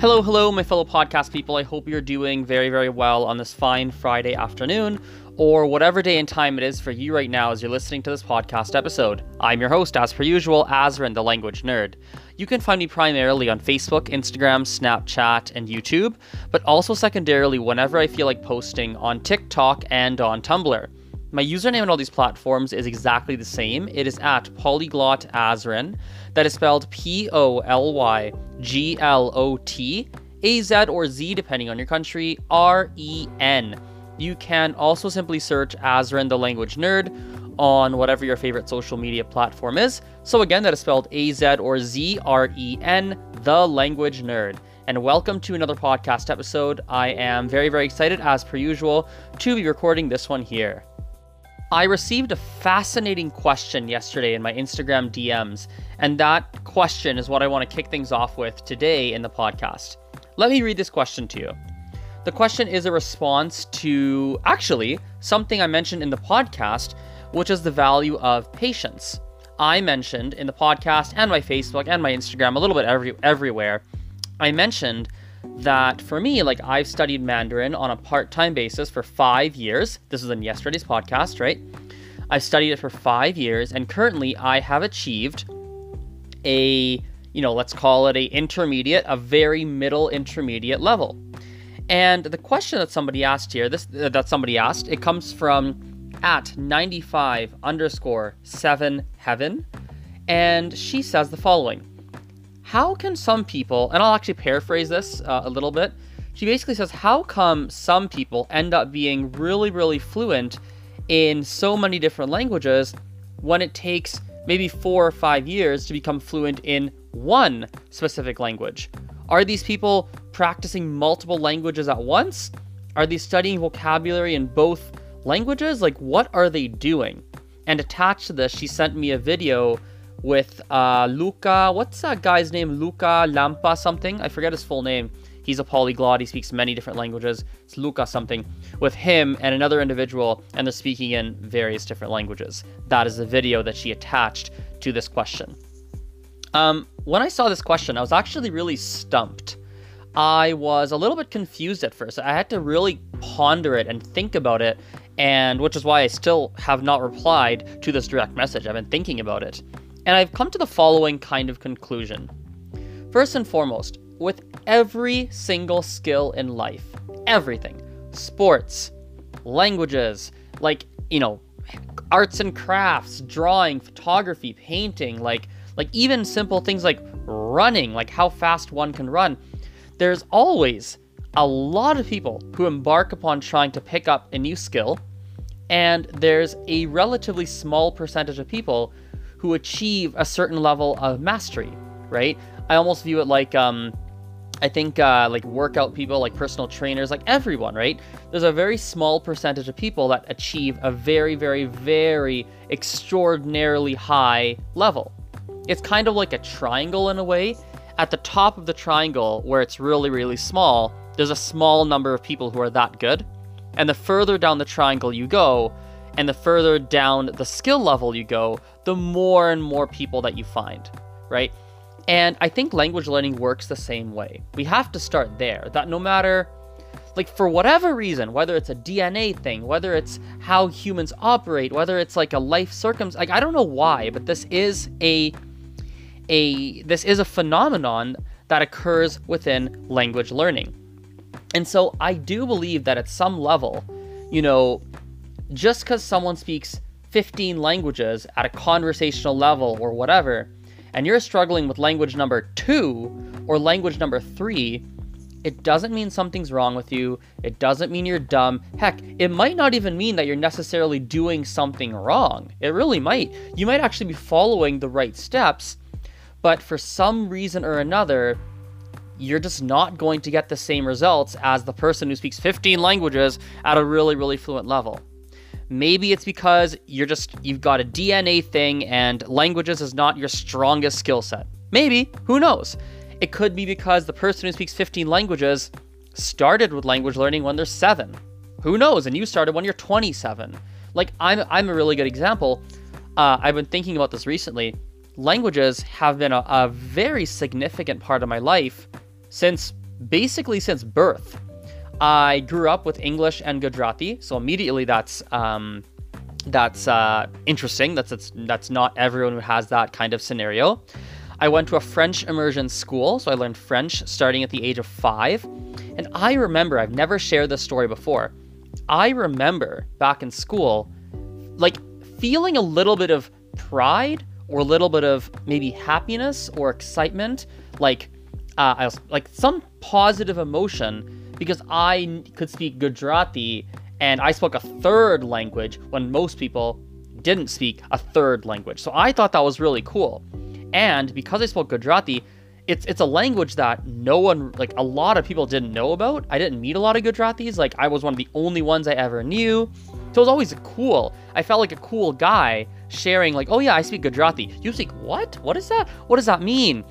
Hello, hello, my fellow podcast people. I hope you're doing very, very well on this fine Friday afternoon, or whatever day and time it is for you right now as you're listening to this podcast episode. I'm your host, as per usual, Azren, the language nerd. You can find me primarily on Facebook, Instagram, Snapchat, and YouTube, but also secondarily whenever I feel like posting on TikTok and on Tumblr. My username on all these platforms is exactly the same. It is at Polyglot Azren. That is spelled P O L Y G L O T A Z or Z, depending on your country, R E N. You can also simply search Azren the Language Nerd on whatever your favorite social media platform is. So again, that is spelled A Z or Z R E N, the Language Nerd and welcome to another podcast episode. I am very, very excited, as per usual, to be recording this one here. I received a fascinating question yesterday in my Instagram DMs, and that question is what I want to kick things off with today in the podcast. Let me read this question to you. The question is a response to actually something I mentioned in the podcast, which is the value of patience. I mentioned in the podcast and my Facebook and my Instagram, a little bit every, everywhere, I mentioned that for me, like I've studied Mandarin on a part time basis for five years. This was in yesterday's podcast, right? I've studied it for five years, and currently I have achieved a, you know, let's call it a intermediate, a very middle intermediate level. And the question that somebody asked here, this uh, that somebody asked, it comes from at 95 underscore 7 heaven, and she says the following how can some people, and I'll actually paraphrase this uh, a little bit. She basically says, How come some people end up being really, really fluent in so many different languages when it takes maybe four or five years to become fluent in one specific language? Are these people practicing multiple languages at once? Are they studying vocabulary in both languages? Like, what are they doing? And attached to this, she sent me a video with uh, Luca. What's that guy's name? Luca Lampa something. I forget his full name. He's a polyglot. He speaks many different languages. It's Luca something. With him and another individual, and they're speaking in various different languages. That is the video that she attached to this question. Um, when I saw this question, I was actually really stumped. I was a little bit confused at first. I had to really ponder it and think about it, and which is why I still have not replied to this direct message. I've been thinking about it. And I've come to the following kind of conclusion. First and foremost, with every single skill in life, everything, sports, languages, like, you know, arts and crafts, drawing, photography, painting, like like even simple things like running, like how fast one can run. There's always a lot of people who embark upon trying to pick up a new skill, and there's a relatively small percentage of people who achieve a certain level of mastery, right? I almost view it like um, I think uh, like workout people, like personal trainers, like everyone, right? There's a very small percentage of people that achieve a very, very, very extraordinarily high level. It's kind of like a triangle in a way. At the top of the triangle, where it's really, really small, there's a small number of people who are that good. And the further down the triangle you go, and the further down the skill level you go, the more and more people that you find, right? And I think language learning works the same way. We have to start there, that no matter, like, for whatever reason, whether it's a DNA thing, whether it's how humans operate, whether it's like a life circumstance, like, I don't know why, but this is a, a, this is a phenomenon that occurs within language learning. And so I do believe that at some level, you know, just because someone speaks 15 languages at a conversational level or whatever, and you're struggling with language number two or language number three, it doesn't mean something's wrong with you. It doesn't mean you're dumb. Heck, it might not even mean that you're necessarily doing something wrong. It really might. You might actually be following the right steps, but for some reason or another, you're just not going to get the same results as the person who speaks 15 languages at a really, really fluent level. Maybe it's because you're just you've got a DNA thing and languages is not your strongest skill set. Maybe, who knows? It could be because the person who speaks 15 languages started with language learning when they're 7. Who knows? And you started when you're 27. Like I'm I'm a really good example. Uh, I've been thinking about this recently. Languages have been a, a very significant part of my life since basically since birth. I grew up with English and Gujarati, so immediately that's um, that's uh, interesting. That's, that's that's not everyone who has that kind of scenario. I went to a French immersion school, so I learned French starting at the age of five. And I remember, I've never shared this story before. I remember back in school, like feeling a little bit of pride or a little bit of maybe happiness or excitement, like uh, I was, like some positive emotion because I could speak Gujarati and I spoke a third language when most people didn't speak a third language. So I thought that was really cool. And because I spoke Gujarati, it's it's a language that no one like a lot of people didn't know about. I didn't meet a lot of Gujaratis. Like I was one of the only ones I ever knew. So it was always cool. I felt like a cool guy sharing like, "Oh yeah, I speak Gujarati." You speak what? What is that? What does that mean?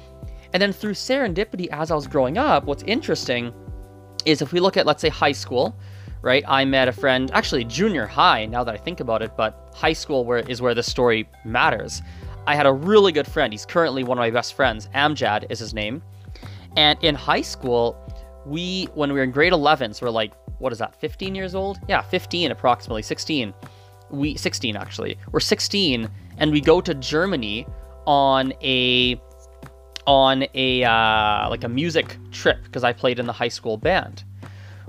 And then through serendipity as I was growing up, what's interesting is if we look at let's say high school, right? I met a friend, actually junior high now that I think about it, but high school where is where the story matters. I had a really good friend. He's currently one of my best friends. Amjad is his name. And in high school, we, when we were in grade 11, so we're like, what is that, 15 years old? Yeah, 15 approximately, 16. We, 16 actually. We're 16 and we go to Germany on a, on a, uh, like a music trip because I played in the high school band.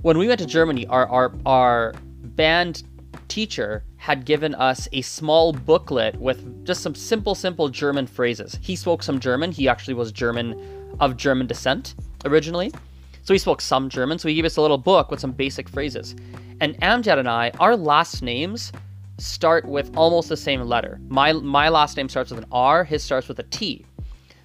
When we went to Germany, our, our, our band teacher had given us a small booklet with just some simple, simple German phrases. He spoke some German. He actually was German of German descent originally. So he spoke some German. So he gave us a little book with some basic phrases. And Amjad and I, our last names start with almost the same letter. My my last name starts with an R, his starts with a T.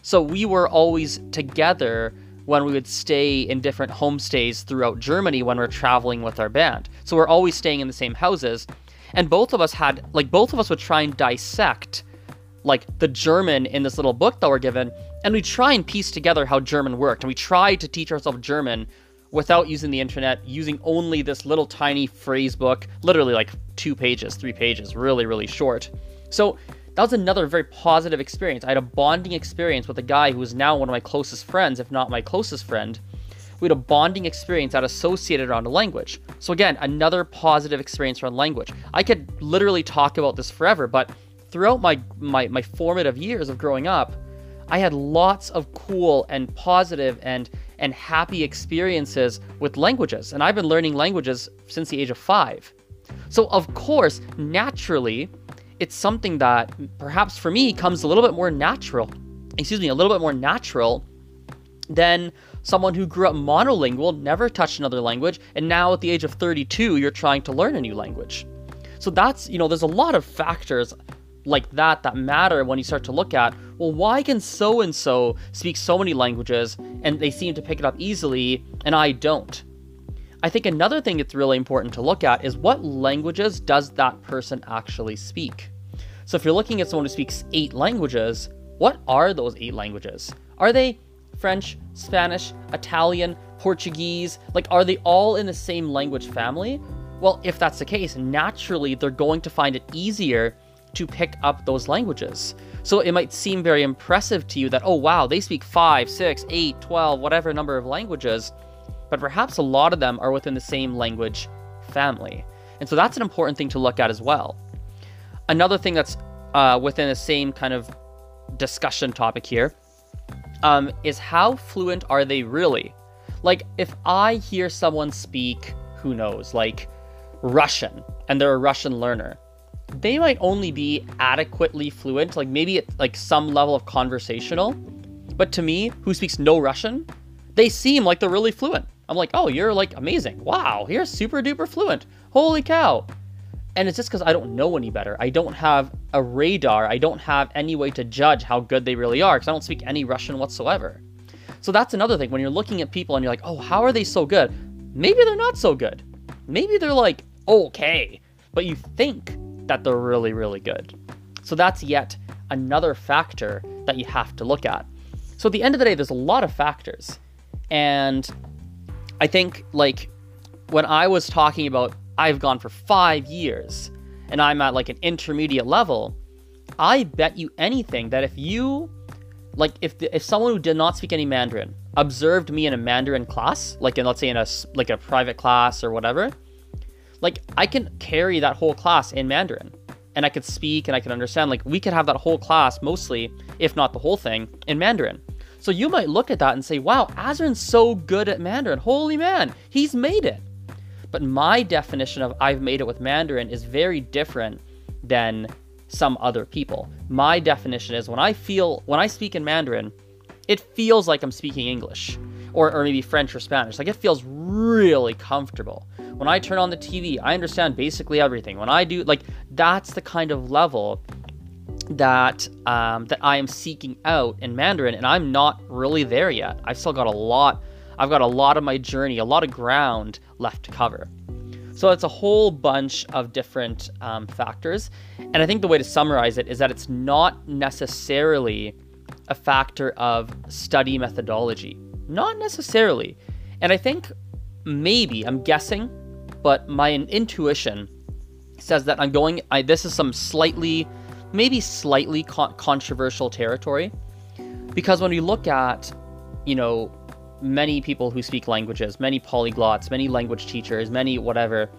So we were always together when we would stay in different homestays throughout Germany when we're traveling with our band. So we're always staying in the same houses and both of us had like both of us would try and dissect like the German in this little book that we're given, and we try and piece together how German worked, and we tried to teach ourselves German without using the internet, using only this little tiny phrase book, literally like two pages, three pages, really, really short. So that was another very positive experience. I had a bonding experience with a guy who is now one of my closest friends, if not my closest friend, we had a bonding experience that associated around a language. So again, another positive experience around language. I could literally talk about this forever, but throughout my, my, my formative years of growing up, I had lots of cool and positive and and happy experiences with languages. And I've been learning languages since the age of five. So of course, naturally, it's something that perhaps for me comes a little bit more natural. Excuse me, a little bit more natural than someone who grew up monolingual, never touched another language, and now at the age of 32, you're trying to learn a new language. So that's, you know, there's a lot of factors like that that matter when you start to look at, well, why can so and so speak so many languages and they seem to pick it up easily and I don't? I think another thing that's really important to look at is what languages does that person actually speak? So if you're looking at someone who speaks eight languages, what are those eight languages? Are they French, Spanish, Italian, Portuguese? Like, are they all in the same language family? Well, if that's the case, naturally they're going to find it easier to pick up those languages. So it might seem very impressive to you that, oh wow, they speak 5, 6, 8, 12, whatever number of languages, but perhaps a lot of them are within the same language family. And so that's an important thing to look at as well. Another thing that's uh, within the same kind of discussion topic here um, is how fluent are they really? Like, if I hear someone speak, who knows, like Russian, and they're a Russian learner, they might only be adequately fluent, like maybe at like some level of conversational. But to me, who speaks no Russian, they seem like they're really fluent. I'm like, oh, you're like amazing. Wow, you're super duper fluent. Holy cow. And it's just because I don't know any better. I don't have a radar. I don't have any way to judge how good they really are because I don't speak any Russian whatsoever. So that's another thing. When you're looking at people and you're like, oh, how are they so good? Maybe they're not so good. Maybe they're like, okay. But you think that they're really, really good. So that's yet another factor that you have to look at. So at the end of the day, there's a lot of factors. And I think, like, when I was talking about I've gone for five years and I'm at like an intermediate level, I bet you anything that if you, like, if, the, if someone who did not speak any Mandarin observed me in a Mandarin class, like in let's say in a like a private class or whatever, like I can carry that whole class in Mandarin and I could speak and I can understand. Like we could have that whole class mostly, if not the whole thing, in Mandarin. So you might look at that and say, wow, Azren's so good at Mandarin. Holy man, he's made it. But my definition of I've made it with Mandarin is very different than some other people. My definition is when I feel, when I speak in Mandarin, it feels like I'm speaking English or, or maybe French or Spanish. Like it feels really comfortable. When I turn on the TV, I understand basically everything. When I do, like, that's the kind of level that um, that I am seeking out in Mandarin, and I'm not really there yet. I've still got a lot. I've got a lot of my journey, a lot of ground left to cover. So it's a whole bunch of different um, factors, and I think the way to summarize it is that it's not necessarily a factor of study methodology. Not necessarily. And I think maybe, I'm guessing, but my intuition says that I'm going, I, this is some slightly, maybe slightly con- controversial territory. Because when we look at, you know, many people who speak languages, many polyglots, many language teachers, many whatever,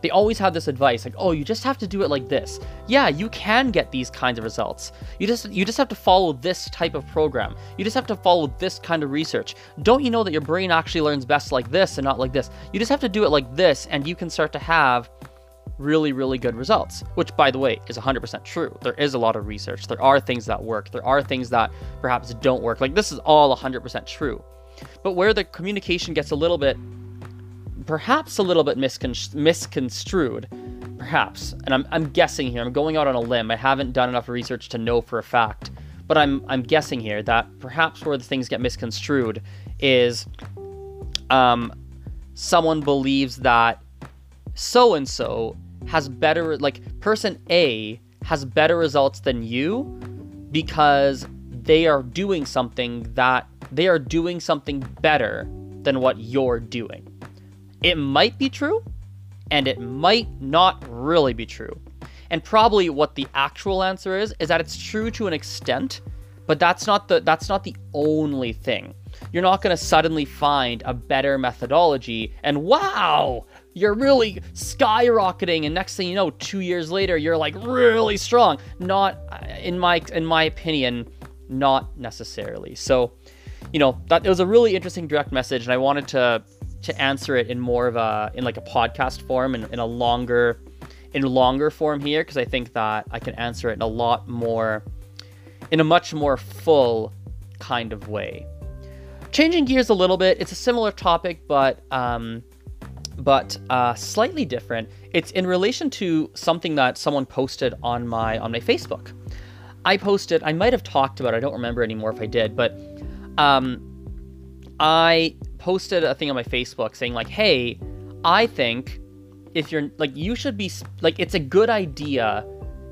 they always have this advice like, "Oh, you just have to do it like this." Yeah, you can get these kinds of results. You just you just have to follow this type of program. You just have to follow this kind of research. Don't you know that your brain actually learns best like this and not like this? You just have to do it like this and you can start to have really really good results, which by the way is 100% true. There is a lot of research. There are things that work. There are things that perhaps don't work. Like this is all 100% true. But where the communication gets a little bit perhaps a little bit miscon- misconstrued, perhaps. And I'm, I'm guessing here. I'm going out on a limb. I haven't done enough research to know for a fact, but I'm I'm guessing here that perhaps where the things get misconstrued is, um, someone believes that so and so has better like person A has better results than you because they are doing something that they are doing something better than what you're doing. It might be true, and it might not really be true. And probably what the actual answer is is that it's true to an extent, but that's not the that's not the only thing. You're not going to suddenly find a better methodology and wow, you're really skyrocketing and next thing you know 2 years later you're like really strong. Not in my in my opinion, not necessarily. So, you know, that it was a really interesting direct message and I wanted to to answer it in more of a in like a podcast form and in, in a longer in longer form here because I think that I can answer it in a lot more in a much more full kind of way. Changing gears a little bit, it's a similar topic, but um, but uh, slightly different. It's in relation to something that someone posted on my on my Facebook. I posted. I might have talked about. it, I don't remember anymore if I did, but um, I posted a thing on my Facebook saying like, "Hey, I think if you're like you should be like it's a good idea.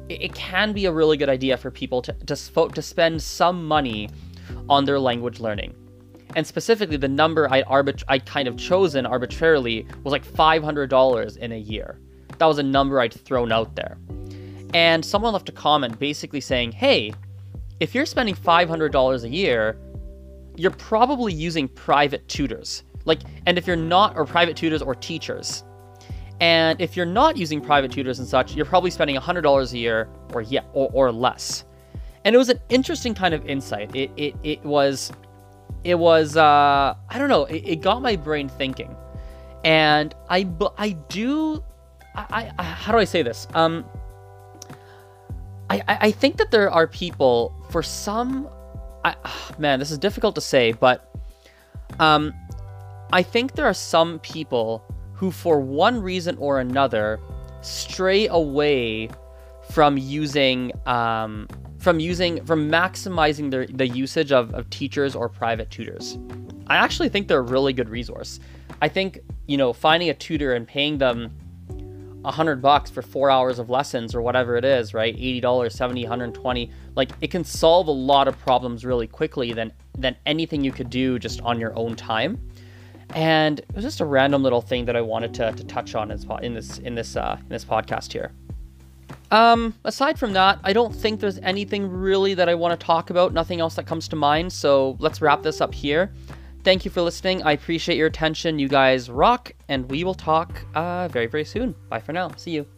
It, it can be a really good idea for people to to, to spend some money on their language learning." And specifically, the number I arbit I kind of chosen arbitrarily was like $500 in a year. That was a number I'd thrown out there. And someone left a comment basically saying, "Hey, if you're spending $500 a year, you're probably using private tutors. Like, and if you're not, or private tutors or teachers. And if you're not using private tutors and such, you're probably spending $100 a year or yeah, or, or less. And it was an interesting kind of insight. It, it, it was, it was, uh, I don't know, it, it got my brain thinking. And I, I do, I, I, how do I say this? Um, I, I think that there are people, for some I, man, this is difficult to say, but um, I think there are some people who, for one reason or another, stray away from using um, from using from maximizing their the usage of, of teachers or private tutors. I actually think they're a really good resource. I think you know finding a tutor and paying them a hundred bucks for four hours of lessons or whatever it is, right? Eighty dollars, 70, 120. Like it can solve a lot of problems really quickly than than anything you could do just on your own time. And it was just a random little thing that I wanted to, to touch on in this in this uh, in this podcast here. Um, aside from that, I don't think there's anything really that I want to talk about. Nothing else that comes to mind. So let's wrap this up here. thank you for listening. I appreciate your attention. You guys rock, and we will talk uh, very, very soon. Bye for now. See you.